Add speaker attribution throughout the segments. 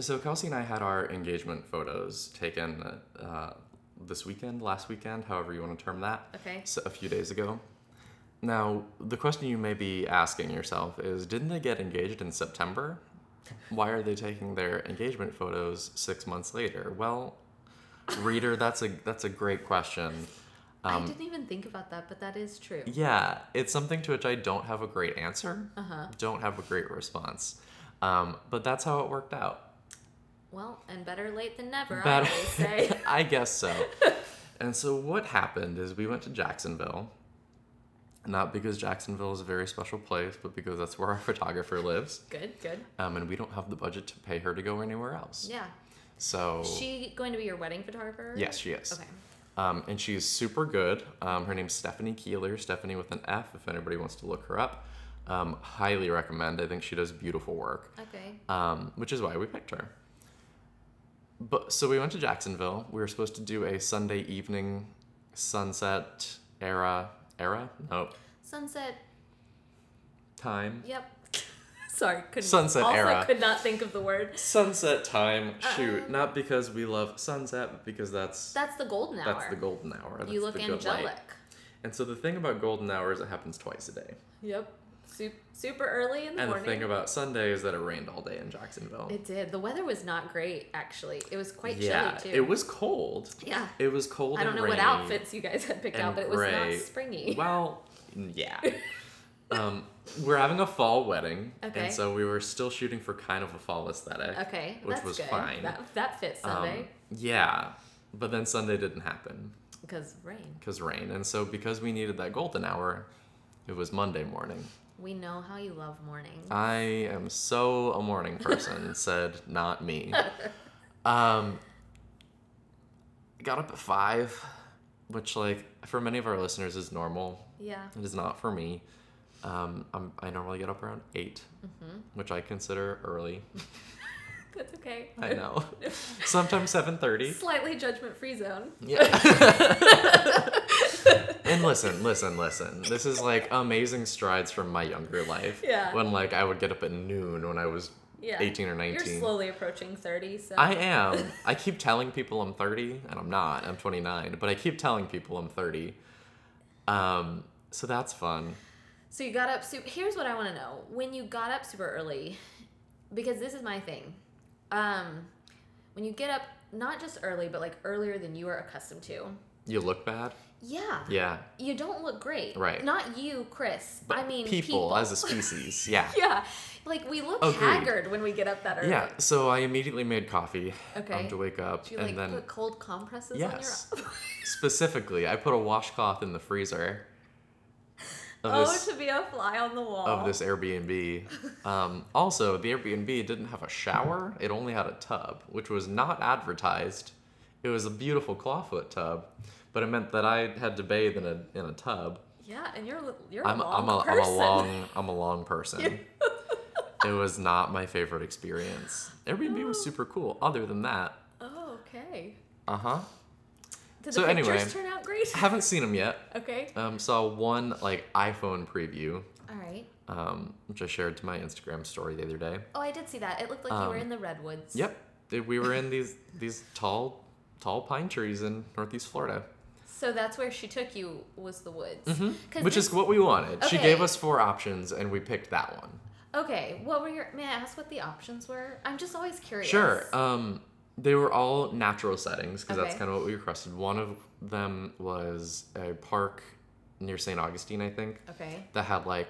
Speaker 1: So Kelsey and I had our engagement photos taken uh, this weekend, last weekend, however you want to term that.
Speaker 2: Okay.
Speaker 1: s- a few days ago. Now, the question you may be asking yourself is didn't they get engaged in September? Why are they taking their engagement photos six months later? Well, reader, that's a that's a great question.
Speaker 2: I didn't even think about that, but that is true.
Speaker 1: Yeah, it's something to which I don't have a great answer.
Speaker 2: Uh-huh.
Speaker 1: Don't have a great response. Um, but that's how it worked out.
Speaker 2: Well, and better late than never, I
Speaker 1: Better-
Speaker 2: always say.
Speaker 1: I guess so. and so what happened is we went to Jacksonville. Not because Jacksonville is a very special place, but because that's where our photographer lives.
Speaker 2: good, good.
Speaker 1: Um, and we don't have the budget to pay her to go anywhere else.
Speaker 2: Yeah.
Speaker 1: So
Speaker 2: Is she going to be your wedding photographer?
Speaker 1: yes, she is.
Speaker 2: Okay.
Speaker 1: Um, and she's super good. Um, her name's Stefanie Keeler, Stefanie with an F, if anybody wants to look her up. Um, highly recommend. I think she does beautiful work.
Speaker 2: Okay.
Speaker 1: um, which is why we picked her. But so we went to Jacksonville. We were supposed to do a Sunday evening sunset era era nope
Speaker 2: Sunset.
Speaker 1: time
Speaker 2: Yep. Sorry, couldn't.
Speaker 1: Sunset
Speaker 2: also
Speaker 1: era.
Speaker 2: could not think of the word.
Speaker 1: sunset time shoot
Speaker 2: Um,
Speaker 1: not because we love sunset but because that's
Speaker 2: That's the golden hour.
Speaker 1: that's the golden hour that's
Speaker 2: you look angelic.
Speaker 1: and so the thing about golden hour is it happens twice a day
Speaker 2: Yep. Super, super early in the
Speaker 1: and
Speaker 2: morning.
Speaker 1: the thing about Sunday is that it rained all day in Jacksonville
Speaker 2: it did. The weather was not great, actually. It was quite
Speaker 1: yeah
Speaker 2: chilly too.
Speaker 1: it was cold
Speaker 2: Yeah.
Speaker 1: it was cold
Speaker 2: I don't
Speaker 1: and
Speaker 2: know what outfits you guys had picked out, but it was
Speaker 1: gray.
Speaker 2: not springy.
Speaker 1: Well, yeah. um, we're having a fall wedding,
Speaker 2: Okay.
Speaker 1: and so we were still shooting for kind of a fall aesthetic.
Speaker 2: Okay,
Speaker 1: which
Speaker 2: that's
Speaker 1: was
Speaker 2: good.
Speaker 1: fine.
Speaker 2: That, that fits
Speaker 1: Um, yeah, but then Sunday didn't happen
Speaker 2: because rain.
Speaker 1: because rain, and so because we needed that golden hour, it was Monday morning.
Speaker 2: We know how you love mornings.
Speaker 1: I am so a morning person, said not me. Um, got up at five, which like for many of our listeners is normal.
Speaker 2: yeah.
Speaker 1: It is not for me. Um, I'm, I normally get up around 8
Speaker 2: Mm-hmm.
Speaker 1: which I consider early.
Speaker 2: That's okay.
Speaker 1: I know. Sometimes seven thirty.
Speaker 2: Slightly judgment free zone.
Speaker 1: Yeah. and listen, listen, listen. This is like amazing strides from my younger life.
Speaker 2: Yeah.
Speaker 1: When like I would get up at noon when I was
Speaker 2: Yeah.
Speaker 1: 18 or 19.
Speaker 2: You're
Speaker 1: 19.
Speaker 2: slowly approaching 30, so.
Speaker 1: I am. I keep telling people I'm 30, and I'm not. I'm 29, but I keep telling people I'm 30. Um, so that's fun.
Speaker 2: So you got up super. Here's what I want to know: when you got up super early, because this is my thing. Um, when you get up not just early, but like earlier than you are accustomed to.
Speaker 1: You look bad.
Speaker 2: Yeah.
Speaker 1: Yeah.
Speaker 2: You don't look great.
Speaker 1: Right.
Speaker 2: Not you, Chris. I mean
Speaker 1: people, as a species. Yeah.
Speaker 2: yeah. Like we look
Speaker 1: Agreed.
Speaker 2: haggard when we get up that early.
Speaker 1: Yeah, so I immediately made coffee
Speaker 2: Okay.
Speaker 1: um, to wake up,
Speaker 2: Do you
Speaker 1: and
Speaker 2: like
Speaker 1: then
Speaker 2: put cold compresses
Speaker 1: yes,
Speaker 2: on your
Speaker 1: specifically, I put a washcloth in the freezer of
Speaker 2: Oh,
Speaker 1: this
Speaker 2: to be a fly on the wall.
Speaker 1: of this Airbnb. Um, also, the Airbnb didn't have a shower; it only had a tub, which was not advertised. It was a beautiful clawfoot tub, but it meant that I had to bathe in a in a tub.
Speaker 2: Yeah, and you're you're
Speaker 1: I'm
Speaker 2: a long
Speaker 1: I'm a, I'm
Speaker 2: person.
Speaker 1: a long I'm a long person. it was not my favorite experience. Airbnb was super cool. Other than that,
Speaker 2: Oh, okay.
Speaker 1: uh huh.
Speaker 2: Did
Speaker 1: So
Speaker 2: the pictures
Speaker 1: anyway,
Speaker 2: turn out great?
Speaker 1: Haven't seen them yet.
Speaker 2: okay.
Speaker 1: Um, saw one like iPhone preview,
Speaker 2: All right.
Speaker 1: um, which I shared to my Instagram story the other day.
Speaker 2: Oh, I did see that. It looked like you were
Speaker 1: Um,
Speaker 2: in the redwoods.
Speaker 1: Yep, we were in these these tall tall pine trees in Northeast Florida,
Speaker 2: So that's where she took you was the woods,
Speaker 1: Mm-hmm. which
Speaker 2: this-
Speaker 1: is what we wanted. She gave us four options, and we picked that one.
Speaker 2: okay. What were your? May I ask what the options were? I'm just always curious.
Speaker 1: Sure. Um, they were all natural settings because that's kind of what we requested. One of them was a park near St. Augustine, I think,
Speaker 2: Okay.
Speaker 1: that had like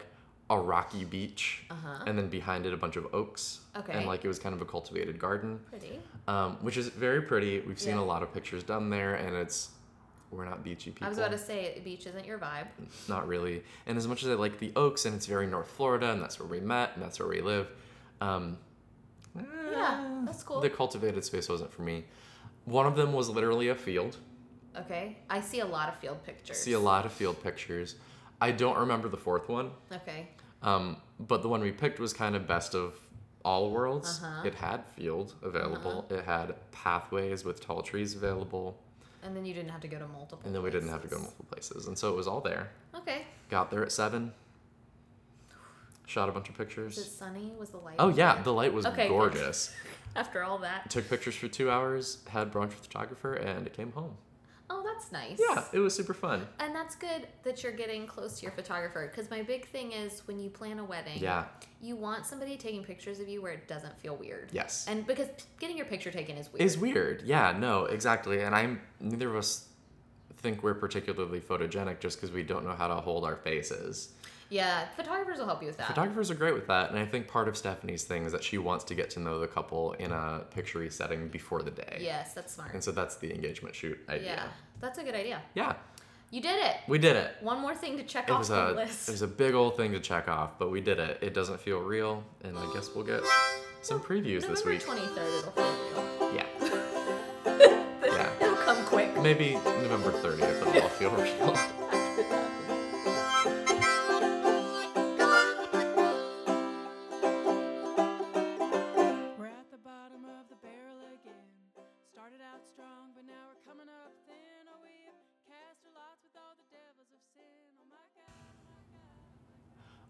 Speaker 1: a rocky beach,
Speaker 2: Uh-huh.
Speaker 1: and then behind it a bunch of oaks.
Speaker 2: Okay.
Speaker 1: And like it was kind of a cultivated garden,
Speaker 2: Pretty.
Speaker 1: um, which is very pretty. We've seen
Speaker 2: Yeah.
Speaker 1: a lot of pictures done there, and it's we're not beachy people.
Speaker 2: I was about to say beach isn't your vibe.
Speaker 1: Not really. And as much as I like the Oaks, and it's very North Florida, and that's where we met, and that's where we live. Um,
Speaker 2: Yeah, that's cool.
Speaker 1: The cultivated space wasn't for me. One of them was literally a field.
Speaker 2: Okay. I see a lot of field pictures.
Speaker 1: See a lot of field pictures. I don't remember the fourth one,
Speaker 2: Okay.
Speaker 1: um, but the one we picked was kind of best of all worlds.
Speaker 2: Uh-huh.
Speaker 1: It had field available. It had pathways with tall trees available,
Speaker 2: And then you didn't have to go to multiple.
Speaker 1: and then we didn't have to go to multiple places, and so it was all there.
Speaker 2: Okay.
Speaker 1: Got there at seven. Shot a bunch of
Speaker 2: Was it
Speaker 1: pictures.
Speaker 2: sunny? Was the light?
Speaker 1: Oh yeah, the light was
Speaker 2: Okay,
Speaker 1: gorgeous.
Speaker 2: After all that.
Speaker 1: Took pictures for two hours, had brunch with the photographer, and it came home.
Speaker 2: Oh, that's nice.
Speaker 1: Yeah, it was super fun.
Speaker 2: And that's good that you're getting close to your photographer because my big thing is when you plan a wedding,
Speaker 1: Yeah.
Speaker 2: you want somebody taking pictures of you where it doesn't feel weird.
Speaker 1: Yes.
Speaker 2: And because getting your picture taken is weird.
Speaker 1: Is weird. Yeah, no, exactly. And I'm neither of us think we're particularly photogenic just because we don't know how to hold our faces.
Speaker 2: Yeah, photographers will help you with that.
Speaker 1: Photographers are great with that, and I think part of Stefanie's thing is that she wants to get to know the couple in a picturey setting before the day.
Speaker 2: yes, that's smart.
Speaker 1: And so that's the engagement shoot idea.
Speaker 2: Yeah, that's a good idea.
Speaker 1: Yeah,
Speaker 2: You did it.
Speaker 1: we did it.
Speaker 2: One more thing to check
Speaker 1: It
Speaker 2: off
Speaker 1: was
Speaker 2: the
Speaker 1: a
Speaker 2: list.
Speaker 1: it was a big old thing to check off, but we did it. It doesn't feel real, and I guess we'll get some previews this week.
Speaker 2: November 23rd, it'll feel real.
Speaker 1: Yeah, Yeah.
Speaker 2: It'll come quick.
Speaker 1: maybe November 30th it'll all feel real.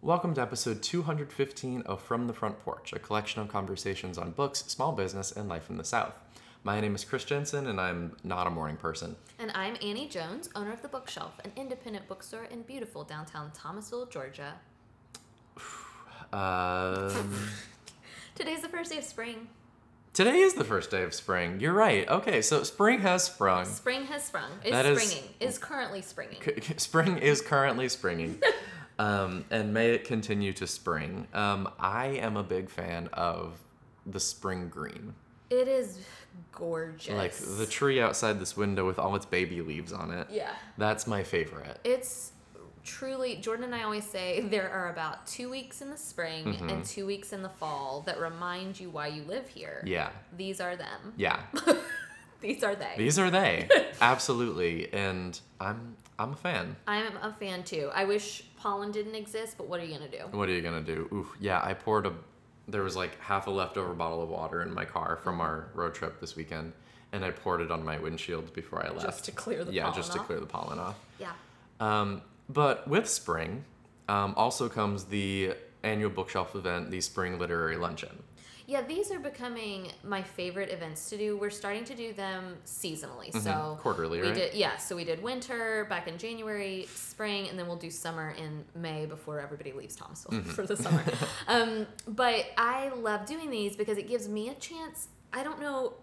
Speaker 1: Welcome to episode 215 of From the Front Porch, a collection of conversations on books, small business, and life in the South. My name is Chris Jensen, and I'm not a morning person.
Speaker 2: And I'm Annie Jones, owner of The Bookshelf, an independent bookstore in beautiful downtown Thomasville, Georgia.
Speaker 1: Um,
Speaker 2: Today's the first day of spring.
Speaker 1: today is the first day of spring. You're right. Okay, so spring has sprung.
Speaker 2: Spring has sprung. Is
Speaker 1: That is-
Speaker 2: springing. Is currently springing.
Speaker 1: C- spring is currently springing. Um, and may it continue to spring. Um, I am a big fan of the spring green.
Speaker 2: It is gorgeous.
Speaker 1: Like the tree outside this window with all its baby leaves on it.
Speaker 2: Yeah.
Speaker 1: That's my favorite.
Speaker 2: It's truly Jordan and I always say there are about two weeks in the spring
Speaker 1: Mm-hmm.
Speaker 2: and two weeks in the fall that remind you why you live here.
Speaker 1: Yeah.
Speaker 2: These are them.
Speaker 1: Yeah.
Speaker 2: These are they.
Speaker 1: These are they. Absolutely. And I'm I'm a fan.
Speaker 2: I'm a fan too. I wish pollen didn't exist, but what are you gonna do?
Speaker 1: What are you gonna do? Oof. Yeah, I poured a there was like half a leftover bottle of water in my car from our road trip this weekend. And I poured it on my windshield before I left.
Speaker 2: Just to clear the pollen.
Speaker 1: yeah,
Speaker 2: pollen
Speaker 1: just to clear the pollen off.
Speaker 2: Yeah.
Speaker 1: Um, but with spring, um, also comes the annual bookshelf event, the Spring Literary Luncheon.
Speaker 2: Yeah, these are becoming my favorite events to do. We're starting to do them seasonally. So
Speaker 1: Mm-hmm. Quarterly,
Speaker 2: we
Speaker 1: right?
Speaker 2: did yeah, so we did winter back in January, spring, and then we'll do summer in May before everybody leaves Thomasville
Speaker 1: Mm-hmm.
Speaker 2: for the summer. um, but I love doing these because it gives me a chance. I don't know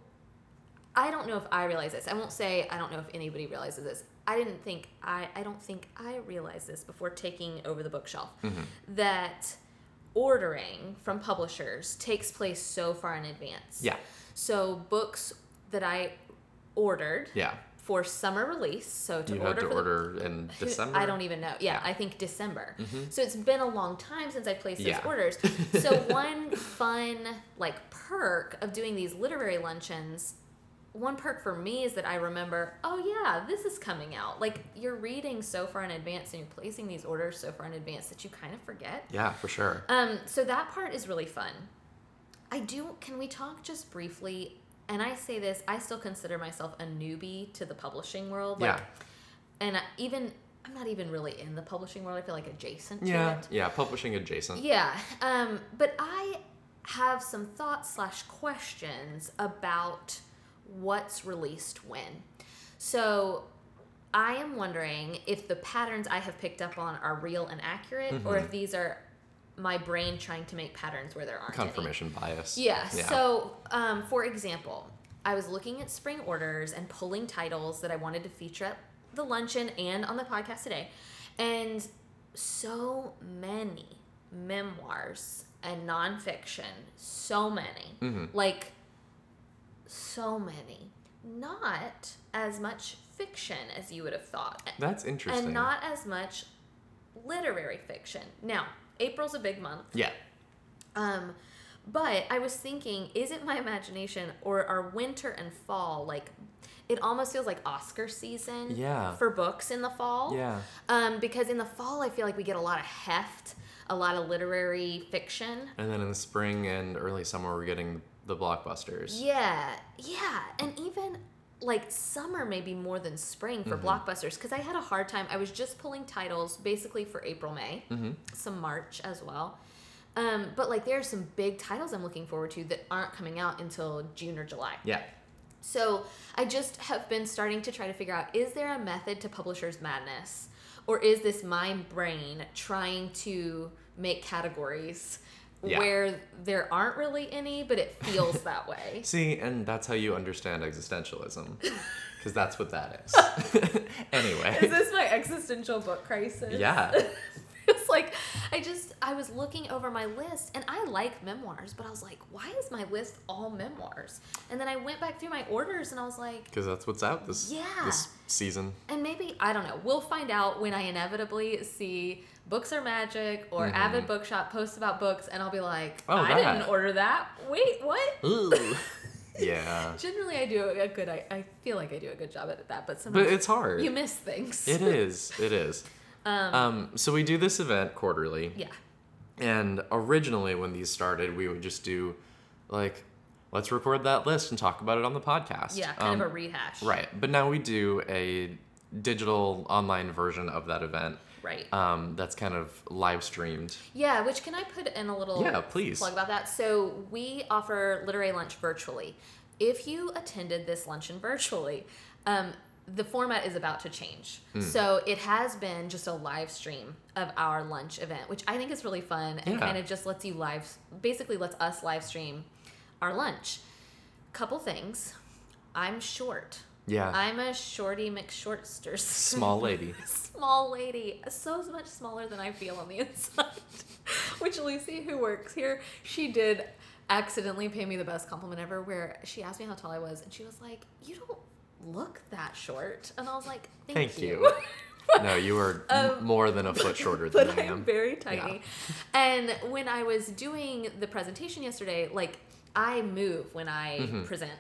Speaker 2: I don't know if I realize this. I won't say I don't know if anybody realizes this. I didn't think I I don't think I realized this before taking over the bookshelf
Speaker 1: Mm-hmm.
Speaker 2: that ordering from publishers takes place so far in advance.
Speaker 1: Yeah.
Speaker 2: So books that I ordered
Speaker 1: Yeah.
Speaker 2: for summer release, so to
Speaker 1: You
Speaker 2: order
Speaker 1: had to
Speaker 2: for the-
Speaker 1: order in December.
Speaker 2: I don't even know. Yeah,
Speaker 1: Yeah.
Speaker 2: I think December. Mm-hmm. So it's been a long time since I placed
Speaker 1: Yeah.
Speaker 2: those orders. So one fun like perk of doing these literary luncheons, one perk for me is that I remember, oh yeah, this is coming out. Like you're reading so far in advance and you're placing these orders so far in advance that you kind of forget.
Speaker 1: Yeah, for sure.
Speaker 2: Um, so that part is really fun. I do. Can we talk just briefly? And I say this, I still consider myself a newbie to the publishing world. Like,
Speaker 1: Yeah.
Speaker 2: And I, even I'm not even really in the publishing world. I feel like adjacent to
Speaker 1: Yeah.
Speaker 2: it.
Speaker 1: Yeah. Publishing adjacent.
Speaker 2: Yeah. Um, but I have some thoughts slash questions about what's released when. So I am wondering if the patterns I have picked up on are real and accurate, or
Speaker 1: Mm-hmm.
Speaker 2: if these are my brain trying to make patterns where there aren't any.
Speaker 1: Confirmation bias.
Speaker 2: Yeah. So, um, for example, I was looking at spring orders and pulling titles that I wanted to feature at the luncheon and on the podcast today, and so many memoirs and nonfiction, so many,
Speaker 1: Mm-hmm.
Speaker 2: like so many, not as much fiction as you would have thought,
Speaker 1: That's interesting.
Speaker 2: and not as much literary fiction. Now, April's a big month.
Speaker 1: yeah.
Speaker 2: Um, but I was thinking, is it my imagination or are winter and fall like? It almost feels like Oscar season.
Speaker 1: Yeah.
Speaker 2: For books in the fall.
Speaker 1: Yeah.
Speaker 2: Um, because in the fall, I feel like we get a lot of heft, a lot of literary fiction.
Speaker 1: And then in the spring and early summer, we're getting the blockbusters.
Speaker 2: Yeah, yeah, and even like summer maybe more than spring for blockbusters because I had a hard time. I was just pulling titles basically for April, May, some March as well. Um, but like there are some big titles I'm looking forward to that aren't coming out until June or July.
Speaker 1: Yeah.
Speaker 2: So I just have been starting to try to figure out is there a method to publishers' madness? Or is this my brain trying to make categories
Speaker 1: Yeah.
Speaker 2: where there aren't really any, but it feels that way?
Speaker 1: See, and that's how you understand existentialism. Because that's what that is. anyway.
Speaker 2: Is this my existential book crisis?
Speaker 1: Yeah.
Speaker 2: it's like I just I was looking over my list and I like memoirs, but I was like, why is my list all memoirs? And then I went back through my orders and I was like,
Speaker 1: Because that's what's out this
Speaker 2: Yeah.
Speaker 1: this season.
Speaker 2: and maybe I don't know. We'll find out when I inevitably see Books Are Magic or Avid Bookshop posts about books, and I'll be like,
Speaker 1: Mm-hmm. Oh,
Speaker 2: I
Speaker 1: that.
Speaker 2: didn't order that. Wait, what?
Speaker 1: Ooh. yeah.
Speaker 2: Generally, I do a good. I, I feel like I do a good job at that, but sometimes But
Speaker 1: it's hard.
Speaker 2: you miss things.
Speaker 1: It is. It is.
Speaker 2: Um,
Speaker 1: Um, so we do this event quarterly.
Speaker 2: yeah.
Speaker 1: And originally, when these started, we would just do like, let's record that list and talk about it on the podcast.
Speaker 2: Yeah, kind
Speaker 1: Um,
Speaker 2: of a rehash.
Speaker 1: Right. But now we do a digital online version of that event
Speaker 2: Right.
Speaker 1: um, that's kind of live streamed.
Speaker 2: Yeah, which can I put in a little
Speaker 1: Yeah, please.
Speaker 2: plug about that? So we offer literary lunch virtually. If you attended this luncheon virtually, um, the format is about to change.
Speaker 1: Hmm.
Speaker 2: So it has been just a live stream of our lunch event, which I think is really fun and
Speaker 1: Yeah.
Speaker 2: kind of just lets you live, basically lets us live stream our lunch. Couple things. I'm short.
Speaker 1: Yeah.
Speaker 2: I'm a shorty McShortster.
Speaker 1: Small lady.
Speaker 2: small lady, so much smaller than I feel on the inside. Which Lucy, who works here, she did accidentally pay me the best compliment ever. Where she asked me how tall I was, and she was like, "You don't look that short," and I was like, "Thank,
Speaker 1: Thank you. no, you are
Speaker 2: Um,
Speaker 1: more than a foot shorter than
Speaker 2: but
Speaker 1: I
Speaker 2: I'm very tiny. And when I was doing the presentation yesterday, like I move when I
Speaker 1: Mm-hmm.
Speaker 2: present.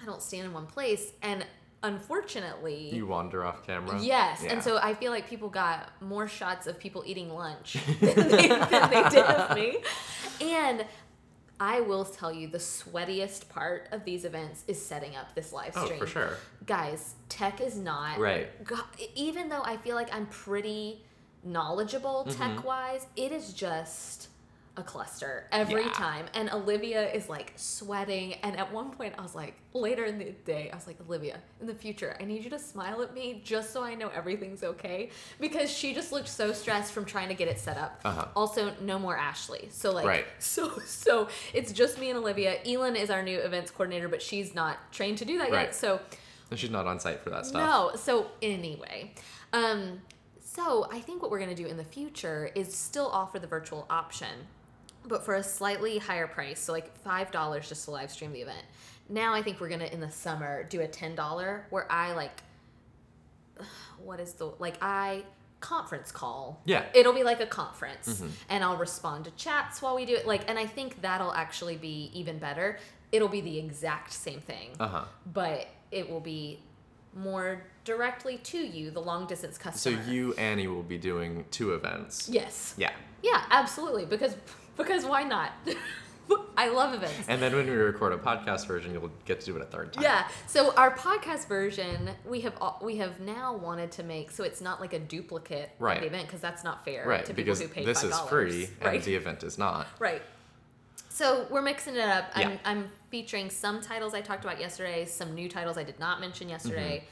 Speaker 2: I don't stand in one place, and unfortunately,
Speaker 1: You wander off camera.
Speaker 2: Yes,
Speaker 1: Yeah.
Speaker 2: and so I feel like people got more shots of people eating lunch than, they, than they did of me. And I will tell you, the sweatiest part of these events is setting up this live
Speaker 1: Oh,
Speaker 2: stream.
Speaker 1: for sure.
Speaker 2: Guys, tech is not
Speaker 1: Right.
Speaker 2: God, even though I feel like I'm pretty knowledgeable
Speaker 1: Mm-hmm.
Speaker 2: tech wise, it is just a cluster every
Speaker 1: Yeah.
Speaker 2: time. And Olivia is like sweating. And at one point, I was like, later in the day, I was like, Olivia, in the future, I need you to smile at me just so I know everything's okay. Because she just looked so stressed from trying to get it set up.
Speaker 1: Uh-huh.
Speaker 2: Also, no more Ashley. So, like,
Speaker 1: Right.
Speaker 2: so, so it's just me and Olivia. Elin is our new events coordinator, but she's not trained to do that
Speaker 1: Right.
Speaker 2: yet. So,
Speaker 1: And she's not on site for that stuff.
Speaker 2: no. So anyway, um, so I think what we're gonna do in the future is still offer the virtual option, but for a slightly higher price. So like five dollars just to live stream the event. Now I think we're gonna in the summer do a ten dollar where I like, what is the like I conference call.
Speaker 1: Yeah.
Speaker 2: It'll be like a conference and I'll respond to chats while we do it. Like, and I think that'll actually be even better. It'll be the exact same thing
Speaker 1: Uh huh.
Speaker 2: but it will be more directly to you, the long distance customer.
Speaker 1: So you, Annie, will be doing two events.
Speaker 2: Yes.
Speaker 1: Yeah.
Speaker 2: Yeah, absolutely. Because because why not? I love events.
Speaker 1: And then when we record a podcast version, you'll get to do it a third time.
Speaker 2: Yeah. So our podcast version, we have we have now wanted to make so it's not like a duplicate of the event because that's not fair
Speaker 1: Right,
Speaker 2: to people
Speaker 1: because
Speaker 2: who pay
Speaker 1: this
Speaker 2: $5.
Speaker 1: is free
Speaker 2: Right.
Speaker 1: and the event is not.
Speaker 2: Right. So we're mixing it up. I'm,
Speaker 1: Yeah.
Speaker 2: I'm featuring some titles I talked about yesterday, some new titles I did not mention yesterday,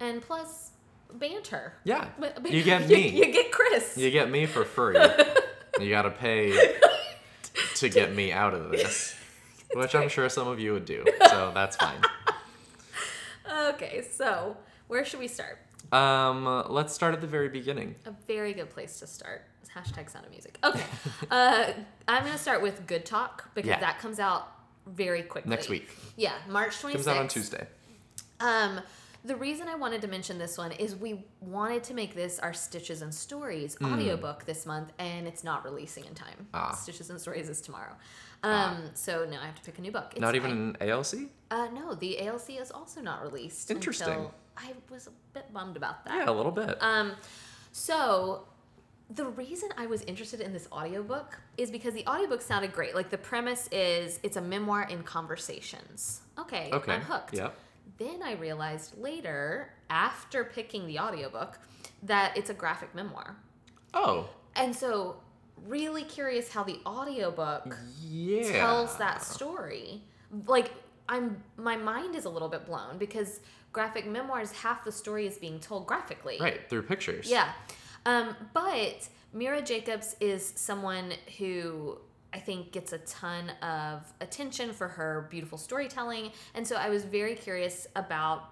Speaker 1: Mm-hmm.
Speaker 2: and plus banter.
Speaker 1: Yeah.
Speaker 2: But- but
Speaker 1: You get
Speaker 2: you-
Speaker 1: me.
Speaker 2: You, get Chris.
Speaker 1: You get me for free. you gotta pay to get me out of this. Which I'm sure some of you would do. So that's fine.
Speaker 2: Okay, so where should we start?
Speaker 1: Um, let's start at the very beginning.
Speaker 2: A very good place to start. is Hashtag sound of music. Okay. uh, I'm going to start with Good Talk because
Speaker 1: Yeah.
Speaker 2: that comes out very quickly.
Speaker 1: Next week.
Speaker 2: Yeah, March 26th.
Speaker 1: Comes out on Tuesday.
Speaker 2: Um, the reason I wanted to mention this one is we wanted to make this our Stitches and Stories audiobook this month, and it's not releasing in time.
Speaker 1: Ah.
Speaker 2: Stitches and Stories is tomorrow. Um, So now I have to pick a new book. It's
Speaker 1: Not even
Speaker 2: fine.
Speaker 1: an ALC?
Speaker 2: Uh, no, the ALC is also not released.
Speaker 1: Interesting.
Speaker 2: I was a bit bummed about that.
Speaker 1: Yeah, a little bit.
Speaker 2: Um, so the reason I was interested in this audiobook is because the audiobook sounded great. Like the premise is it's a memoir in conversations. Okay,
Speaker 1: okay.
Speaker 2: I'm hooked.
Speaker 1: Yep.
Speaker 2: Then I realized later, after picking the audiobook, that it's a graphic memoir.
Speaker 1: Oh,
Speaker 2: And so really curious how the audiobook
Speaker 1: Yeah.
Speaker 2: tells that story. Like I'm my mind is a little bit blown because graphic memoirs half the story is being told graphically.
Speaker 1: Right, through pictures.
Speaker 2: Yeah. Um, but Mira Jacobs is someone who I think gets a ton of attention for her beautiful storytelling. And so I was very curious about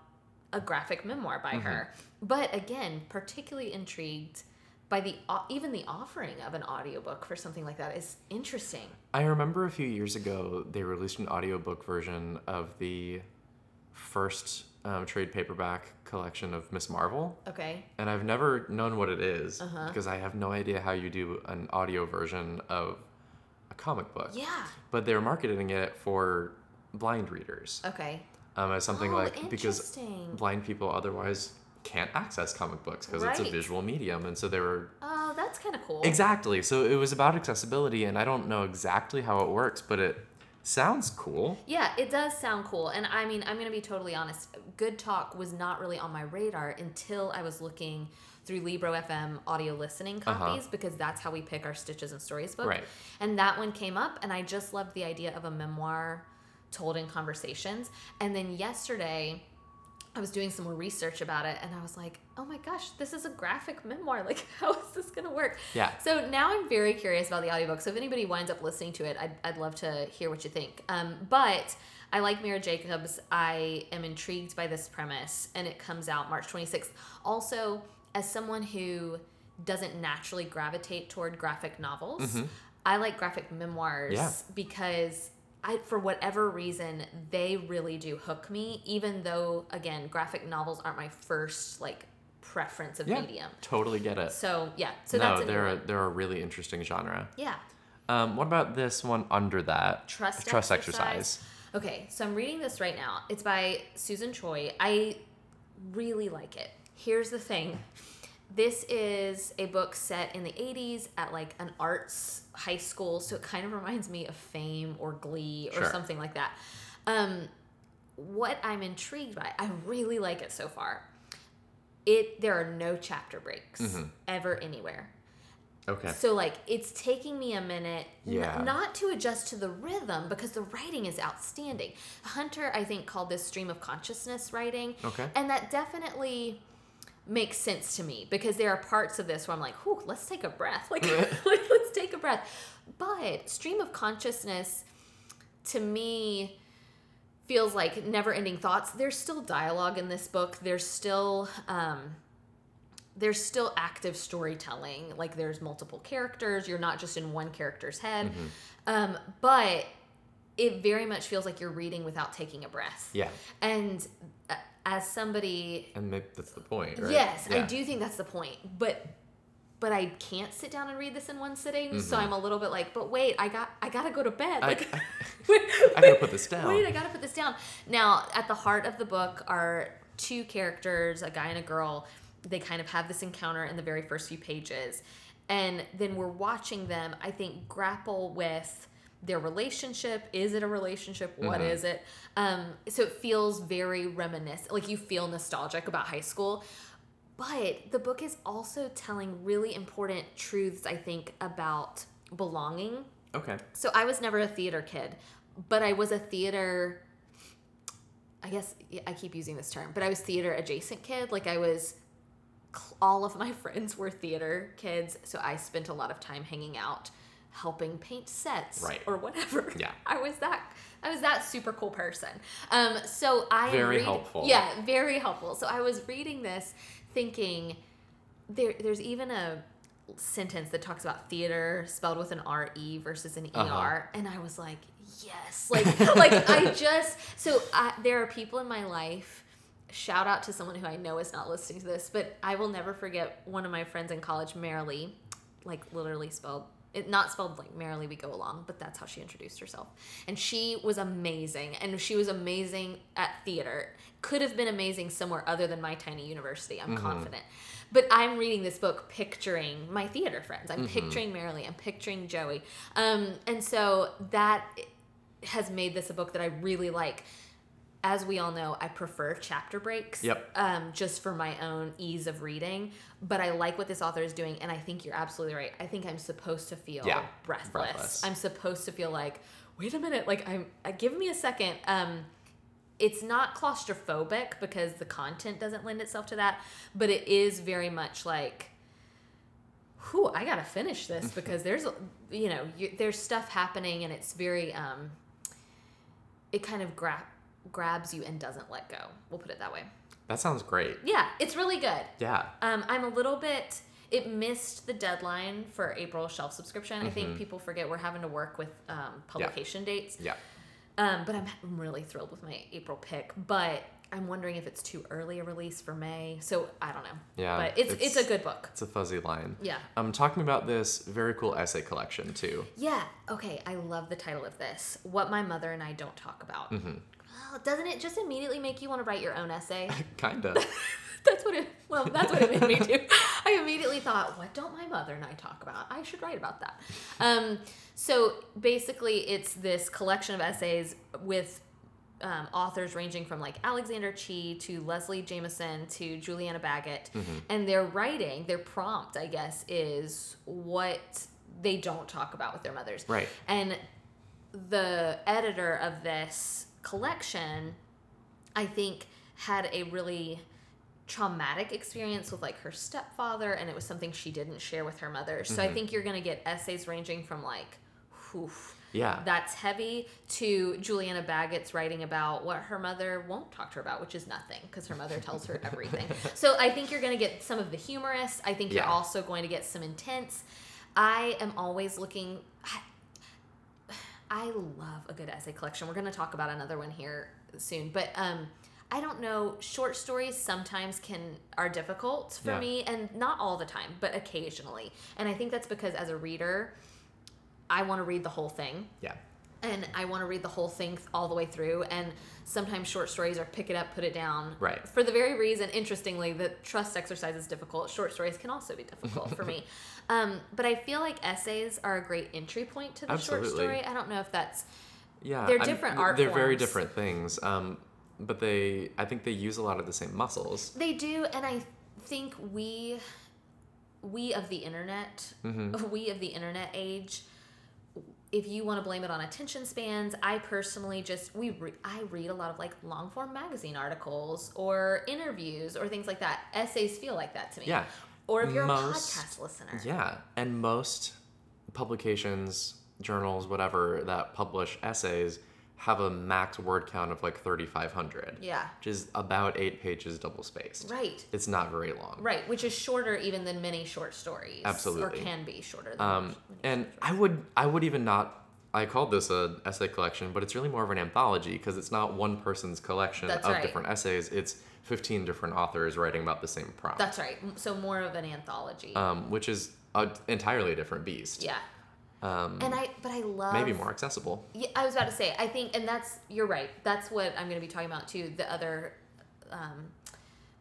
Speaker 2: a graphic memoir by her. But again, particularly intrigued by the even the offering of an audiobook for something like that is interesting.
Speaker 1: I remember a few years ago they released an audiobook version of the first um, trade paperback collection of Ms. Marvel.
Speaker 2: Okay.
Speaker 1: And I've never known what it is
Speaker 2: Uh-huh.
Speaker 1: because I have no idea how you do an audio version of a comic book.
Speaker 2: Yeah.
Speaker 1: But they were marketing it for blind readers
Speaker 2: Okay.
Speaker 1: um, as something
Speaker 2: Oh,
Speaker 1: like because blind people otherwise can't access comic books because it's a visual medium, and so they were
Speaker 2: Oh, that's kind of cool.
Speaker 1: exactly. So it was about accessibility, and I don't know exactly how it works, but it sounds cool.
Speaker 2: Yeah, it does sound cool. And I mean, I'm going to be totally honest. Good Talk was not really on my radar until I was looking through Libro FM audio listening
Speaker 1: Uh-huh.
Speaker 2: copies because that's how we pick our Stitches and Stories book.
Speaker 1: Right.
Speaker 2: And that one came up, and I just loved the idea of a memoir told in conversations. And then yesterday, I was doing some more research about it, and I was like, oh my gosh, this is a graphic memoir. Like, how is this going to work?
Speaker 1: Yeah.
Speaker 2: So now I'm very curious about the audiobook. So if anybody winds up listening to it, I'd, I'd love to hear what you think. Um, but I like Mira Jacobs. I am intrigued by this premise, and it comes out March 26th. Also, as someone who doesn't naturally gravitate toward graphic novels, I like graphic memoirs
Speaker 1: Yeah.
Speaker 2: because I, for whatever reason, they really do hook me. Even though, again, graphic novels aren't my first like preference of
Speaker 1: Yeah,
Speaker 2: medium.
Speaker 1: totally get it.
Speaker 2: So yeah, so
Speaker 1: no,
Speaker 2: a new
Speaker 1: they're a, they're a really interesting genre.
Speaker 2: yeah.
Speaker 1: Um, what about this one under that?
Speaker 2: Trust,
Speaker 1: Trust
Speaker 2: exercise.
Speaker 1: exercise.
Speaker 2: Okay, so I'm reading this right now. It's by Susan Choi. I really like it. Here's the thing. This is a book set in the 80s at like an arts high school, so it kind of reminds me of Fame or Glee or
Speaker 1: Sure.
Speaker 2: something like that. Um, what I'm intrigued by, I really like it so far. It there are no chapter breaks
Speaker 1: Mm-hmm.
Speaker 2: ever anywhere.
Speaker 1: Okay.
Speaker 2: So like it's taking me a minute n-
Speaker 1: Yeah.
Speaker 2: not to adjust to the rhythm because the writing is outstanding. Hunter I think called this stream of consciousness writing.
Speaker 1: Okay.
Speaker 2: And that definitely makes sense to me because there are parts of this where I'm like, "Whew, let's take a breath." Like, like let's take a breath. But stream of consciousness to me feels like never-ending thoughts. There's still dialogue in this book. There's still um there's still active storytelling like there's multiple characters you're not just in one character's head
Speaker 1: Mm-hmm.
Speaker 2: um, but it very much feels like you're reading without taking a breath
Speaker 1: Yeah.
Speaker 2: and uh, as somebody
Speaker 1: And maybe that's the point, right?
Speaker 2: yes i do think that's the point but but i can't sit down and read this in one sitting so i'm a little bit like but wait i got i gotta go to bed
Speaker 1: Mm-hmm. I-
Speaker 2: like
Speaker 1: I gotta put this down.
Speaker 2: Wait, I gotta put this down. Now, at the heart of the book are two characters, a guy and a girl. They kind of have this encounter in the very first few pages. And then we're watching them, I think, grapple with their relationship. Is it a relationship? What
Speaker 1: Mhm.
Speaker 2: is it? Um, so it feels very reminiscent. Like you feel nostalgic about high school. But the book is also telling really important truths, I think, about belonging
Speaker 1: Okay.
Speaker 2: so I was never a theater kid, but I was a theater. I guess I keep using this term, but I was theater adjacent kid. Like I was, all of my friends were theater kids, so I spent a lot of time hanging out, helping paint sets,
Speaker 1: Right.
Speaker 2: or whatever.
Speaker 1: Yeah.
Speaker 2: I was that. I was that super cool person. Um, so I
Speaker 1: Very
Speaker 2: read-
Speaker 1: helpful.
Speaker 2: Yeah, very helpful. So I was reading this, thinking there. There's even a sentence that talks about theater spelled with an R E versus an E R,
Speaker 1: Uh-huh.
Speaker 2: and I was like, yes, like like I just so I, there are people in my life. Shout out to someone who I know is not listening to this, but I will never forget one of my friends in college, Marilee, like literally spelled it not spelled like merrily we go along, but that's how she introduced herself. And she was amazing, and she was amazing at theater. Could have been amazing somewhere other than my tiny university. I'm confident. But I'm reading this book picturing my theater friends. I'm picturing Marilee. I'm picturing Joey. Um, and so that has made this a book that I really like. As we all know, I prefer chapter breaks.
Speaker 1: Yep.
Speaker 2: Um, just for my own ease of reading. But I like what this author is doing, and I think you're absolutely right. I think I'm supposed to feel
Speaker 1: Yeah,
Speaker 2: breathless.
Speaker 1: breathless.
Speaker 2: I'm supposed to feel like, wait a minute, like I'm. Uh, give me a second. Um, it's not claustrophobic because the content doesn't lend itself to that, but it is very much like, whew, I gotta finish this because there's, you know, you, there's stuff happening and it's very, um, it kind of gra- grabs you and doesn't let go. We'll put it that way.
Speaker 1: That sounds great.
Speaker 2: Yeah, it's really good.
Speaker 1: Yeah.
Speaker 2: Um, I'm a little bit. It missed the deadline for April shelf subscription. I think people forget we're having to work with um, publication dates.
Speaker 1: Yeah.
Speaker 2: Um, but I'm, I'm really thrilled with my April pick. But I'm wondering if it's too early a release for May. So I don't know.
Speaker 1: Yeah,
Speaker 2: But it's it's,
Speaker 1: it's-
Speaker 2: a good book.
Speaker 1: It's a fuzzy line.
Speaker 2: Yeah.
Speaker 1: I'm talking about this very cool essay collection too.
Speaker 2: Yeah. Okay. I love the title of this. What my mother and I don't talk about.
Speaker 1: Mm-hmm.
Speaker 2: Well, doesn't it just immediately make you want to write your own essay?
Speaker 1: Kinda.
Speaker 2: that's what it. Well, that's what it made me do. I immediately thought, what don't my mother and I talk about? I should write about that. Um, so basically, it's this collection of essays with um, authors ranging from like Alexander Chee to Leslie Jamison to Julianna Baggott, and their writing, their prompt, I guess, is what they don't talk about with their mothers.
Speaker 1: Right.
Speaker 2: And the editor of this collection, I think, had a really traumatic experience with like her stepfather, and it was something she didn't share with her mother. So I mm-hmm. think you're gonna get essays ranging from like, whew,
Speaker 1: Yeah.
Speaker 2: that's heavy, to Julianna Baggott's writing about what her mother won't talk to her about, which is nothing, because her mother tells her everything. so I think you're gonna get some of the humorous. I think you're also going to get some intense. I am always looking. I, love a good essay collection. We're going to talk about another one here soon, but um, I don't know. Short stories sometimes can are difficult for
Speaker 1: Yeah.
Speaker 2: me, and not all the time, but occasionally. And I think that's because as a reader, I want to read the whole thing,
Speaker 1: yeah.
Speaker 2: and I want to read the whole thing all the way through. And sometimes short stories are pick it up, put it down.
Speaker 1: Right.
Speaker 2: For the very reason, interestingly, that trust exercise is difficult. Short stories can also be difficult for me. Um, but I feel like essays are a great entry point to the short story. I don't know if that's
Speaker 1: Yeah.
Speaker 2: They're
Speaker 1: I'm-
Speaker 2: different art
Speaker 1: They're very different things. Um, but they, I think they use a lot of the same muscles.
Speaker 2: They do, and I think we, we of the internet,
Speaker 1: Mm-hmm.
Speaker 2: we of the internet age, if you want to blame it on attention spans, I personally just we re- I read a lot of like long form magazine articles or interviews or things like that. Essays feel like that to me.
Speaker 1: Yeah.
Speaker 2: Or if you're
Speaker 1: Most-
Speaker 2: a podcast listener.
Speaker 1: Yeah, and most publications, journals, whatever that publish essays have a max word count of like 3,500.
Speaker 2: Yeah.
Speaker 1: Which is about eight pages double spaced.
Speaker 2: Right.
Speaker 1: It's not very long.
Speaker 2: Right, which is shorter even than many short stories.
Speaker 1: Absolutely.
Speaker 2: Or can be shorter than
Speaker 1: Um, and I would, I would even not. I called this a essay collection, but it's really more of an anthology because it's not one person's collection
Speaker 2: That's
Speaker 1: of
Speaker 2: right.
Speaker 1: different essays. It's 15 different authors writing about the same prompt.
Speaker 2: That's right. So more of an anthology.
Speaker 1: um, which is an entirely different beast.
Speaker 2: yeah.
Speaker 1: Um,
Speaker 2: And I but I love
Speaker 1: maybe more accessible.
Speaker 2: Yeah, I was about to say. I think, and that's you're right. That's what I'm going to be talking about too. The other um,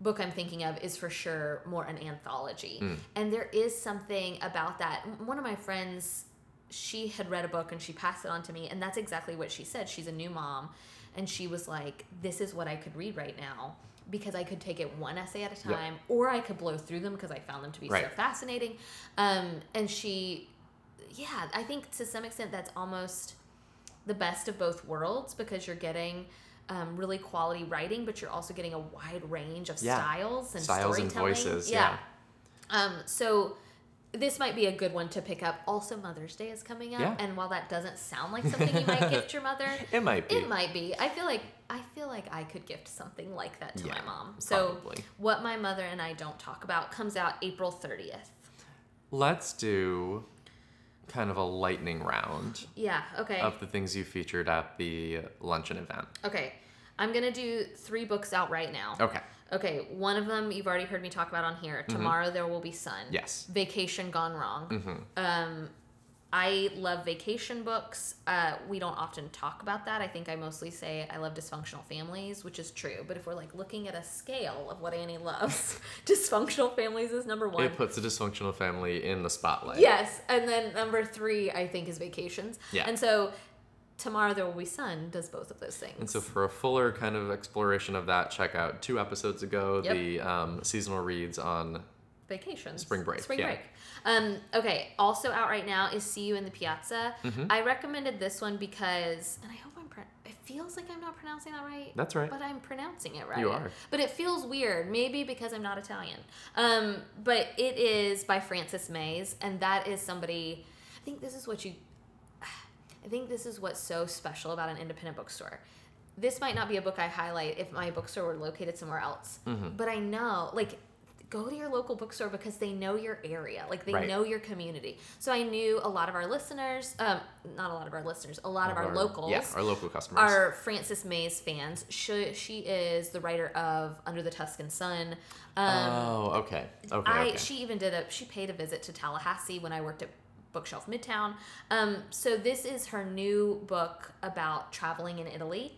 Speaker 2: book I'm thinking of is for sure more an anthology,
Speaker 1: Mm.
Speaker 2: and there is something about that. One of my friends, she had read a book and she passed it on to me, and that's exactly what she said. She's a new mom, and she was like, "This is what I could read right now." Because I could take it one essay at a
Speaker 1: Yeah.
Speaker 2: time, or I could blow through them because I found them to be so fascinating. Um, and she, yeah, I think to some extent that's almost the best of both worlds because you're getting um, really quality writing, but you're also getting a wide range of
Speaker 1: Yeah.
Speaker 2: styles and
Speaker 1: Styles and
Speaker 2: storytelling.
Speaker 1: voices,
Speaker 2: Yeah. Um, so this might be a good one to pick up. Also, Mother's Day is coming up,
Speaker 1: Yeah.
Speaker 2: and while that doesn't sound like something you might gift your mother,
Speaker 1: It might be.
Speaker 2: it might be. I feel like I feel like I could gift something like that to
Speaker 1: Yeah,
Speaker 2: my mom. So,
Speaker 1: probably.
Speaker 2: what my mother and I don't talk about comes out April thirtieth.
Speaker 1: Let's do kind of a lightning round
Speaker 2: Yeah. Okay.
Speaker 1: of the things you featured at the luncheon event.
Speaker 2: Okay. I'm gonna do three books out right now.
Speaker 1: Okay.
Speaker 2: Okay, one of them you've already heard me talk about on here. Tomorrow there will be sun.
Speaker 1: Mm-hmm. Yes.
Speaker 2: Vacation gone wrong.
Speaker 1: Mm-hmm.
Speaker 2: Um, I love vacation books. Uh, we don't often talk about that. I think I mostly say I love dysfunctional families, which is true. But if we're like looking at a scale of what Annie loves, dysfunctional families is number one.
Speaker 1: It puts a dysfunctional family in the spotlight.
Speaker 2: Yes, and then number three I think is vacations.
Speaker 1: Yeah.
Speaker 2: And so Tomorrow There Will Be Sun does both of those things.
Speaker 1: And so, for a fuller kind of exploration of that, check out two episodes ago
Speaker 2: Yep.
Speaker 1: the um, seasonal reads on.
Speaker 2: vacations.
Speaker 1: Spring break,
Speaker 2: Spring
Speaker 1: yeah.
Speaker 2: break. Um, okay, also out right now is See You in the Piazza.
Speaker 1: Mm-hmm.
Speaker 2: I recommended this one because, and I hope I'm, it feels like I'm not pronouncing that right.
Speaker 1: That's right.
Speaker 2: But I'm pronouncing it right.
Speaker 1: You are.
Speaker 2: But it feels weird, maybe because I'm not Italian. Um, but it is by Frances Mayes, and that is somebody, I think this is what you, I think this is what's so special about an independent bookstore. This might not be a book I highlight if my bookstore were located somewhere else,
Speaker 1: Mm-hmm.
Speaker 2: but I know, like, go to your local bookstore because they know your area, like they
Speaker 1: Right.
Speaker 2: know your community. So I knew a lot of our listeners, um, not a lot of our listeners, a lot of our, locals
Speaker 1: Yeah, our local customers.
Speaker 2: are Frances Mayes fans. She, she is the writer of Under the Tuscan Sun. Um,
Speaker 1: oh, okay. Okay.
Speaker 2: I
Speaker 1: okay.
Speaker 2: she even did a she paid a visit to Tallahassee when I worked at Bookshelf Midtown. Um, so this is her new book about traveling in Italy,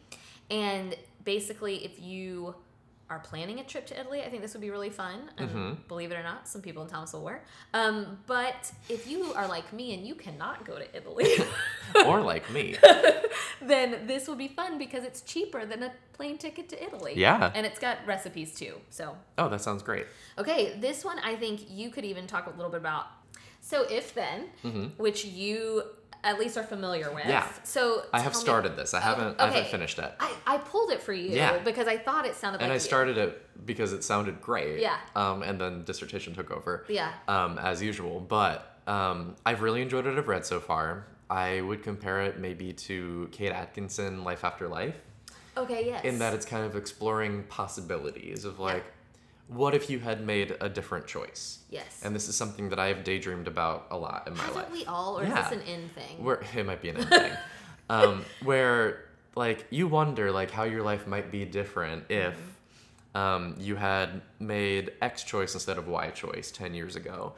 Speaker 2: and basically, if you are planning a trip to Italy, I think this would be really fun. And
Speaker 1: Mm-hmm.
Speaker 2: believe it or not, some people in Thomasville were. Um, but if you are like me and you cannot go to Italy,
Speaker 1: or like me.
Speaker 2: then this will be fun because it's cheaper than a plane ticket to Italy.
Speaker 1: Yeah.
Speaker 2: And it's got recipes too. So,
Speaker 1: Oh, that sounds great.
Speaker 2: okay, this one I think you could even talk a little bit about. So, If Then, which you at least are familiar with.
Speaker 1: Mm-hmm. Yeah.
Speaker 2: So,
Speaker 1: I have
Speaker 2: tell me-
Speaker 1: started this. I haven't. I
Speaker 2: okay.
Speaker 1: haven't finished it.
Speaker 2: I, I pulled it for you
Speaker 1: Yeah.
Speaker 2: because I thought it sounded
Speaker 1: and
Speaker 2: like
Speaker 1: I
Speaker 2: you.
Speaker 1: started it because it sounded great.
Speaker 2: Yeah.
Speaker 1: Um, and then dissertation took over.
Speaker 2: Yeah.
Speaker 1: Um, as usual, but um, I've really enjoyed what I've read so far. I would compare it maybe to Kate Atkinson, Life After Life,
Speaker 2: Okay, yes.
Speaker 1: in that it's kind of exploring possibilities of like, what if you had made a different choice?
Speaker 2: Yes.
Speaker 1: And this is something that I have daydreamed about a lot in my
Speaker 2: Haven't
Speaker 1: life.
Speaker 2: we all, or
Speaker 1: Yeah.
Speaker 2: is this an in thing?
Speaker 1: where it might be an end thing um, where like you wonder like how your life might be different if um, you had made x choice instead of y choice 10 years ago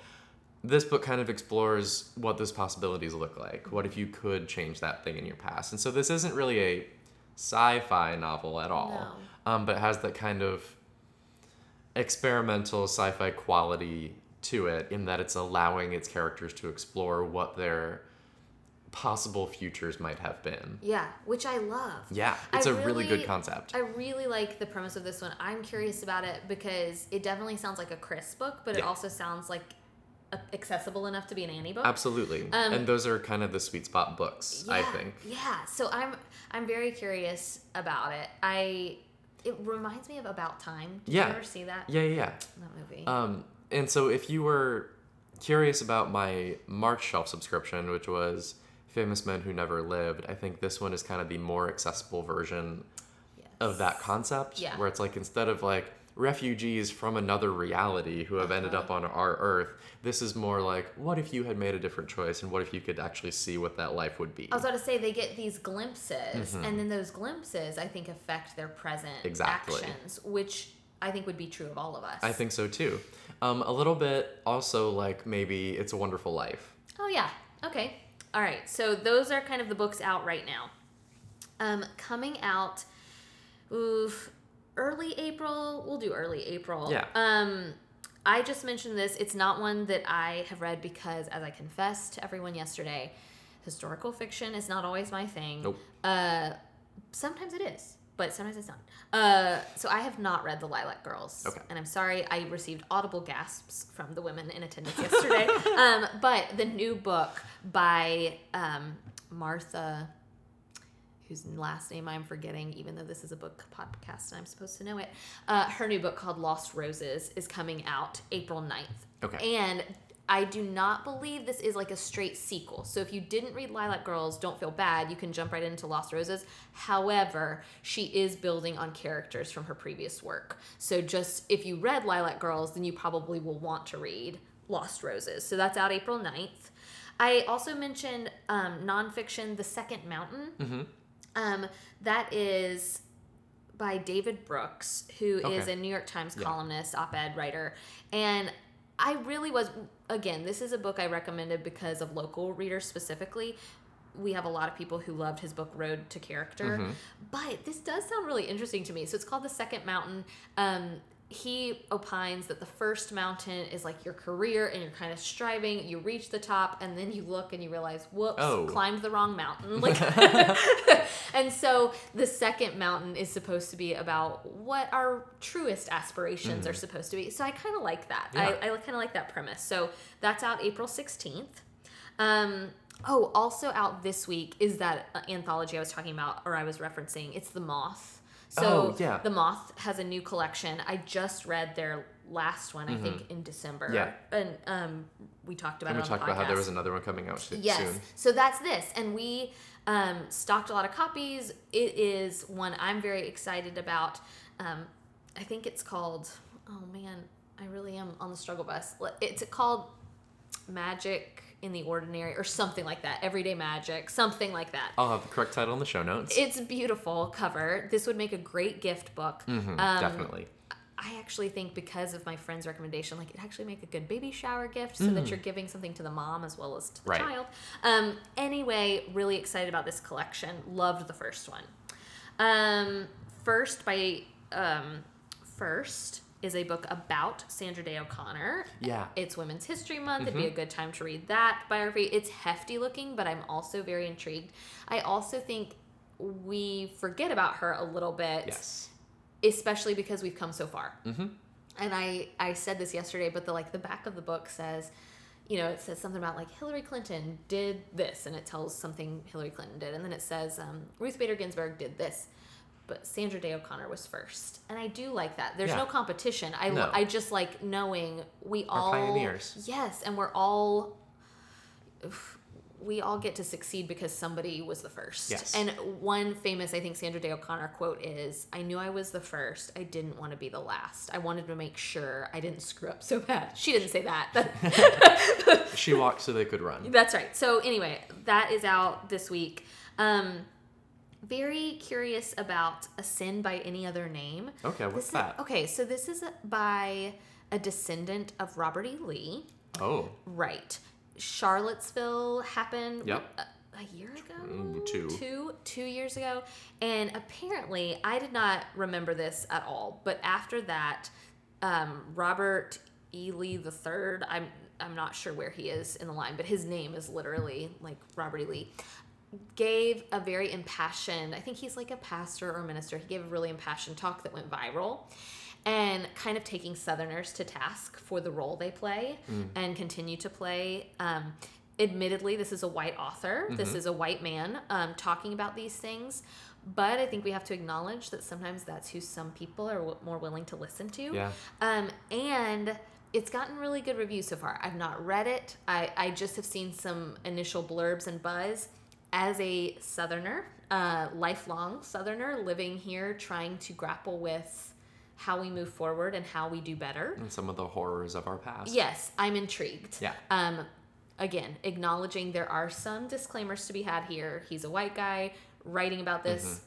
Speaker 1: this book kind of explores what those possibilities look like what if you could change that thing in your past and so this isn't really a sci-fi novel at all um, but has that kind of experimental sci-fi quality to it in that it's allowing its characters to explore what their possible futures might have been.
Speaker 2: yeah, which I love.
Speaker 1: Yeah, it's a really, good concept.
Speaker 2: I really like the premise of this one. I'm curious about it because it definitely sounds like a Chris book, but it also sounds like accessible enough to be an Annie book.
Speaker 1: Absolutely.
Speaker 2: Um,
Speaker 1: and those are kind of the sweet spot books, I
Speaker 2: Yeah,
Speaker 1: think.
Speaker 2: Yeah. So I'm I'm very curious about it. I it reminds me of About Time. Did
Speaker 1: Yeah.
Speaker 2: you ever see that?
Speaker 1: Yeah, yeah, yeah.
Speaker 2: That movie.
Speaker 1: Um, and so if you were curious about my March shelf subscription, which was Famous Men Who Never Lived, I think this one is kind of the more accessible version of that concept
Speaker 2: Yeah.
Speaker 1: where it's like instead of like refugees from another reality who have ended
Speaker 2: Uh-huh.
Speaker 1: up on our earth this is more like what if you had made a different choice and what if you could actually see what that life would be
Speaker 2: I was about to say they get these glimpses, and then those glimpses I think affect their present
Speaker 1: Mm-hmm. Exactly.
Speaker 2: actions, which I think would be true of all of us.
Speaker 1: i think so too um, a little bit also like maybe it's a wonderful life
Speaker 2: Oh yeah. Okay. All right. So those are kind of the books out right now. Um, coming out, oof, early April. We'll do early April.
Speaker 1: Yeah.
Speaker 2: Um, I just mentioned this. It's not one that I have read because, as I confessed to everyone yesterday, historical fiction is not always my thing.
Speaker 1: Nope.
Speaker 2: Uh, sometimes it is, but sometimes it's not. Uh, so I have not read The Lilac Girls.
Speaker 1: Okay.
Speaker 2: And I'm sorry, I received audible gasps from the women in attendance yesterday. um, but the new book by um, Martha, whose last name I'm forgetting, even though this is a book podcast and I'm supposed to know it, uh, her new book called Lost Roses is coming out April 9th.
Speaker 1: Okay.
Speaker 2: And I do not believe this is like a straight sequel. So if you didn't read Lilac Girls, don't feel bad. You can jump right into Lost Roses. However, she is building on characters from her previous work. So just if you read Lilac Girls, then you probably will want to read Lost Roses. So that's out April 9th. I also mentioned um, nonfiction, The Second Mountain. Um, that is by David Brooks, who is
Speaker 1: Okay.
Speaker 2: a New York Times
Speaker 1: Yeah.
Speaker 2: columnist, op ed writer. And I really was, again, this is a book I recommended because of local readers specifically. We have a lot of people who loved his book Road to Character.
Speaker 1: Mm-hmm.
Speaker 2: But this does sound really interesting to me. So it's called The Second Mountain. Um, he opines that the first mountain is like your career and you're kind of striving you reach the top and then you look and you realize whoops
Speaker 1: Oh.
Speaker 2: climbed the wrong mountain like and so the second mountain is supposed to be about what our truest aspirations are supposed to be so i kind of like that
Speaker 1: Yeah.
Speaker 2: i, I kind of like that premise so that's out april 16th um, oh, also out this week is that anthology I was talking about, or I was referencing. It's The Moth. So
Speaker 1: Oh, yeah.
Speaker 2: The Moth has a new collection. I just read their last one, I think, in December.
Speaker 1: Mm-hmm. Yeah.
Speaker 2: And um, we talked about
Speaker 1: And we talked about how there was another one coming out soon.
Speaker 2: Yes.
Speaker 1: soon.
Speaker 2: So that's this. And we um, stocked a lot of copies. It is one I'm very excited about. Um, I think it's called, oh man, I really am on the struggle bus. It's called Magic in the Ordinary or something like that. Everyday Magic, something like that.
Speaker 1: I'll have the correct title in the show notes.
Speaker 2: It's a beautiful cover. This would make a great gift book.
Speaker 1: Mhm,
Speaker 2: Um,
Speaker 1: definitely.
Speaker 2: I actually think because of my friend's recommendation, like it actually make a good baby shower gift, so that you're giving something to the mom as well as to the
Speaker 1: Right.
Speaker 2: child. Um, anyway, really excited about this collection. Loved the first one. Um, first by um, first is a book about Sandra Day O'Connor.
Speaker 1: Yeah.
Speaker 2: It's Women's History Month.
Speaker 1: Mm-hmm.
Speaker 2: It'd be a good time to read that biography. It's hefty looking, but I'm also very intrigued. I also think we forget about her a little bit
Speaker 1: Yes.
Speaker 2: Especially because we've come so far.
Speaker 1: Mm-hmm.
Speaker 2: And I I said this yesterday, but the like the back of the book says, you know, it says something about like Hillary Clinton did this, and it tells something Hillary Clinton did, and then it says um, Ruth Bader Ginsburg did this, but Sandra Day O'Connor was first, and I do like that. There's
Speaker 1: Yeah.
Speaker 2: no competition. I
Speaker 1: No.
Speaker 2: I just like knowing we all
Speaker 1: pioneers.
Speaker 2: Yes, and we're all we all get to succeed because somebody was the first.
Speaker 1: Yes.
Speaker 2: And one famous, I think, Sandra Day O'Connor quote is I knew I was the first. I didn't want to be the last. I wanted to make sure I didn't screw up so bad. She didn't say that.
Speaker 1: She walked so they could run.
Speaker 2: That's right. So, anyway, that is out this week. Um, very curious about A Sin by Any Other Name.
Speaker 1: Okay, what's
Speaker 2: This is-
Speaker 1: that?
Speaker 2: okay, so this is by a descendant of Robert E. Lee.
Speaker 1: Oh,
Speaker 2: Right. Charlottesville happened
Speaker 1: Yep.
Speaker 2: a, a year ago?
Speaker 1: Mm, two.
Speaker 2: Two two years ago. And apparently I did not remember this at all. But after that, um, Robert E. Lee the third, I'm I'm not sure where he is in the line, but his name is literally like Robert E. Lee. Gave a very impassioned, I think he's like a pastor or minister. He gave a really impassioned talk that went viral and kind of taking Southerners to task for the role they play and continue to play. Um, admittedly, this is a white author, this is a white man um, talking about these things. But I think we have to acknowledge that sometimes that's who some people are w- more willing to listen to.
Speaker 1: Yeah.
Speaker 2: Um, and it's gotten really good reviews so far. I've not read it. I, I just have seen some initial blurbs and buzz. As a Southerner, uh, lifelong Southerner living here, trying to grapple with how we move forward and how we do better.
Speaker 1: and some of the horrors of our past.
Speaker 2: Yes, I'm intrigued.
Speaker 1: Yeah.
Speaker 2: Um, again, acknowledging there are some disclaimers to be had here. He's a white guy writing about this.
Speaker 1: Mm-hmm.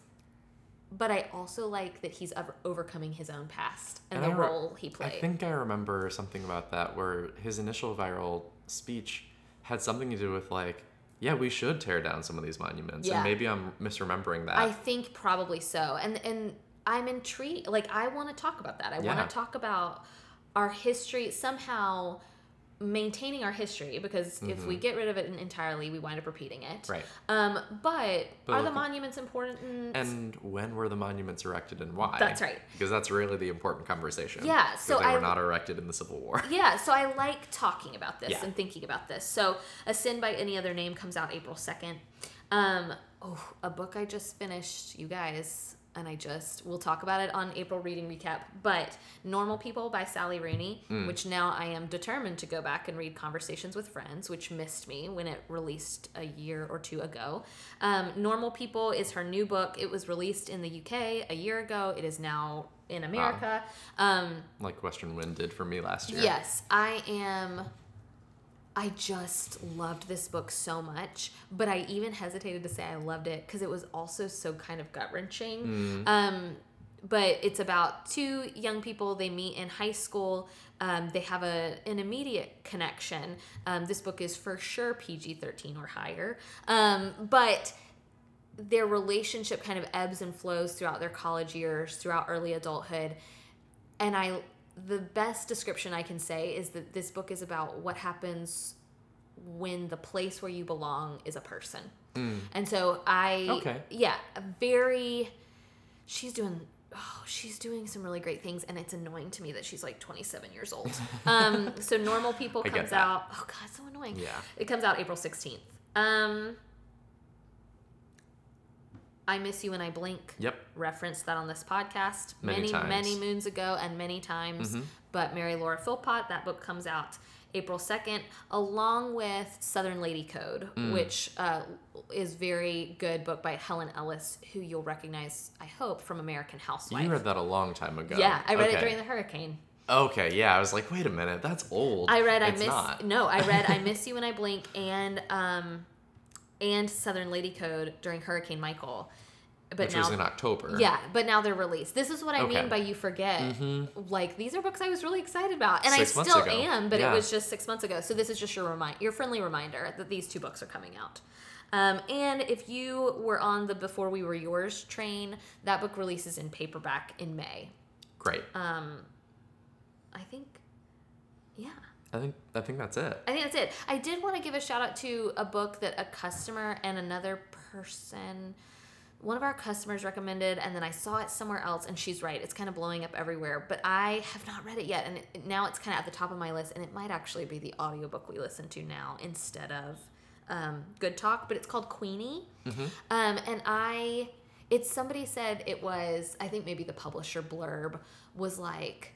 Speaker 2: But I also like that he's over- overcoming his own past and,
Speaker 1: And
Speaker 2: the
Speaker 1: re-
Speaker 2: role he played.
Speaker 1: I think I remember something about that where his initial viral speech had something to do with like, yeah, we should tear down some of these monuments.
Speaker 2: Yeah.
Speaker 1: And maybe I'm misremembering that.
Speaker 2: I think probably so. And and I'm intrigued. Like I want to talk about that. I
Speaker 1: Yeah.
Speaker 2: want to talk about our history somehow maintaining our history because if we get rid of it entirely, we wind up repeating it.
Speaker 1: Mm-hmm. Right.
Speaker 2: Um, but,
Speaker 1: But
Speaker 2: are the monuments important?
Speaker 1: And when were the monuments erected and why?
Speaker 2: That's right.
Speaker 1: Because that's really the important conversation.
Speaker 2: Yeah, so
Speaker 1: they
Speaker 2: I-
Speaker 1: were not erected in the Civil War.
Speaker 2: yeah, so I like talking about this
Speaker 1: Yeah.
Speaker 2: and thinking about this. So, A Sin by Any Other Name comes out April 2nd. Um, oh, a book I just finished, you guys, and I just, we'll talk about it on April Reading Recap, but Normal People by Sally Rooney,
Speaker 1: Mm.
Speaker 2: which now I am determined to go back and read Conversations with Friends, which missed me when it released a year or two ago. Um, Normal People is her new book. It was released in the UK a year ago. It is now in America. Um,
Speaker 1: like Western Wind did for me last year.
Speaker 2: Yes, I am. I just loved this book so much, but I even hesitated to say I loved it because it was also so kind of gut wrenching. Um, but it's about two young people. They meet in high school. Um, they have a an immediate connection. Um, this book is for sure PG thirteen or higher. Um, but their relationship kind of ebbs and flows throughout their college years, throughout early adulthood and I the best description I can say is that this book is about what happens when the place where you belong is a person. And so I
Speaker 1: Okay.
Speaker 2: yeah, very she's doing oh, she's doing some really great things and it's annoying to me that she's like 27 years old. Um so normal people comes out oh god, so annoying.
Speaker 1: Yeah.
Speaker 2: It comes out April 16th. Um I Miss You When I Blink
Speaker 1: Yep.
Speaker 2: referenced that on this podcast
Speaker 1: Many
Speaker 2: many many moons ago and many times.
Speaker 1: Mhm.
Speaker 2: But Mary Laura Philpott, that book comes out April 2nd, along with Southern Lady Code,
Speaker 1: Mm.
Speaker 2: which uh, is very good book by Helen Ellis, who you'll recognize, I hope, from American Housewife.
Speaker 1: You read that a long time ago.
Speaker 2: yeah, I read it during the hurricane.
Speaker 1: Okay, yeah. I was like, wait a minute, that's old.
Speaker 2: I read I miss
Speaker 1: not.
Speaker 2: no, I read I Miss You When I Blink and um and Southern Lady Code during Hurricane Michael. But
Speaker 1: which
Speaker 2: now
Speaker 1: was in October.
Speaker 2: Yeah, but now they're released. This is what I
Speaker 1: Okay.
Speaker 2: mean by you forget.
Speaker 1: Mhm.
Speaker 2: Like these are books I was really excited about, and
Speaker 1: Six
Speaker 2: I still am. But
Speaker 1: Yeah.
Speaker 2: it was just six months ago. So this is just your remind, your friendly reminder that these two books are coming out. Um, and if you were on the Before We Were Yours train, that book releases in paperback in May.
Speaker 1: Great.
Speaker 2: Um, I think, yeah.
Speaker 1: I think I think that's it.
Speaker 2: I think that's it. I did want to give a shout out to a book that a customer and another person, one of our customers recommended, and then I saw it somewhere else, and she's right. It's kind of blowing up everywhere, but I have not read it yet, and it, now it's kind of at the top of my list, and it might actually be the audiobook we listen to now instead of um, Good Talk, but it's called Queenie. Um, and I, it's somebody said it was, I think maybe the publisher blurb was like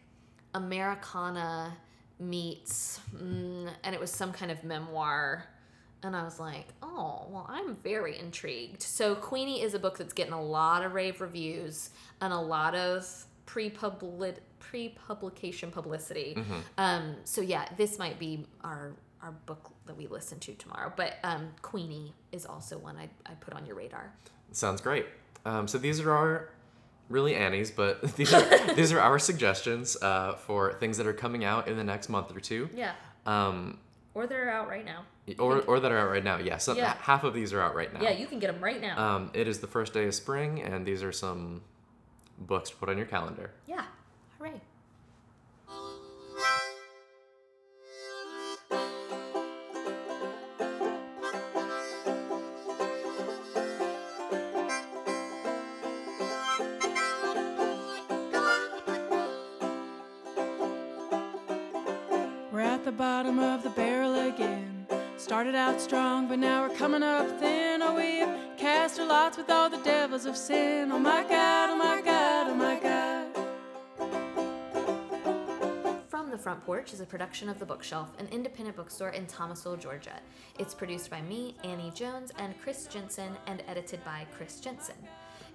Speaker 2: Americanah meets, mm, and it was some kind of memoir. And I was like, oh, well, I'm very intrigued. So, Queenie is a book that's getting a lot of rave reviews and a lot of pre-publi- pre-publication publicity. Um, so, yeah, this might be our our book that we listen to tomorrow. But um, Queenie is also one I, I put on your radar.
Speaker 1: Sounds great. Um, so these are our really Annie's, but these are these are our suggestions uh, for things that are coming out in the next month or two.
Speaker 2: Yeah.
Speaker 1: Um,
Speaker 2: Or they're out right now.
Speaker 1: or, or that are out right now. Yeah, so
Speaker 2: Yeah.
Speaker 1: half of these are out right now.
Speaker 2: Yeah, you can get them right now.
Speaker 1: Um, it is the first day of spring, and these are some books to put on your calendar.
Speaker 2: yeah. Hooray.
Speaker 3: The bottom of the barrel again. Started out strong, but now we're coming up thin. Oh, we have cast our lots with all the devils of sin. Oh my God, oh my God, oh my God.
Speaker 2: From the Front Porch is a production of The Bookshelf, an independent bookstore in Thomasville, Georgia. It's produced by me, Annie Jones, and Chris Jensen, and edited by Chris Jensen.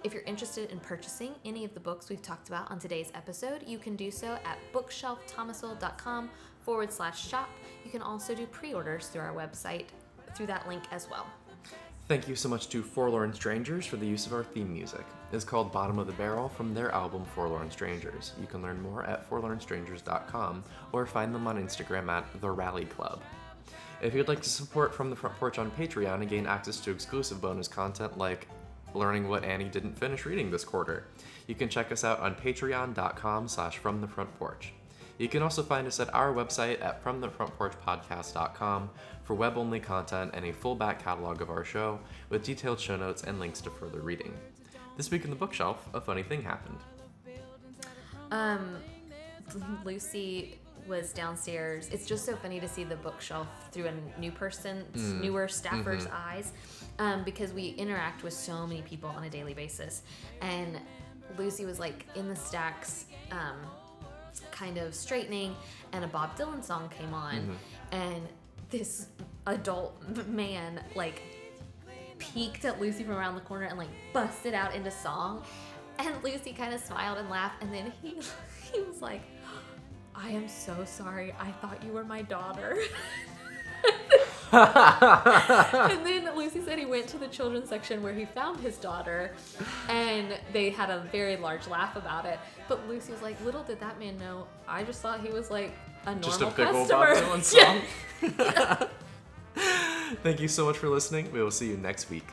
Speaker 2: If you're interested in purchasing any of the books we've talked about on today's episode, you can do so at bookshelfthomasville.com forward slash shop. You can also do pre orders through our website through that link as well.
Speaker 1: Thank you so much to Forlorn Strangers for the use of our theme music. It's called Bottom of the Barrel from their album Forlorn Strangers. You can learn more at forlornstrangers.com or find them on Instagram at The Rally Club. If you'd like to support From the Front Porch on Patreon and gain access to exclusive bonus content like learning what Annie didn't finish reading this quarter, you can check us out on patreon.com slash from the front porch. You can also find us at our website at fromthefrontporchpodcast.com for web-only content and a full back catalog of our show with detailed show notes and links to further reading. This week in the bookshelf, a funny thing happened.
Speaker 2: Um, Lucy was downstairs. It's just so funny to see the bookshelf through a new person's,
Speaker 1: Mm.
Speaker 2: newer staffer's
Speaker 1: Mm-hmm.
Speaker 2: eyes, um, because we interact with so many people on a daily basis. And Lucy was like in the stacks, um, kind of straightening, and a Bob Dylan song came on,
Speaker 1: Mm-hmm.
Speaker 2: and this adult man like peeked at Lucy from around the corner and like busted out into song. And Lucy kind of smiled and laughed, and then he he was like, "I am so sorry. I thought you were my daughter." and then Lucy said he went to the children's section where he found his daughter, and they had a very large laugh about it. But Lucy was like, "Little did that man know. I just thought he was like a normal
Speaker 1: Just a big old
Speaker 2: customer."
Speaker 1: Bob Dylan song. Thank you so much for listening. We will see you next week.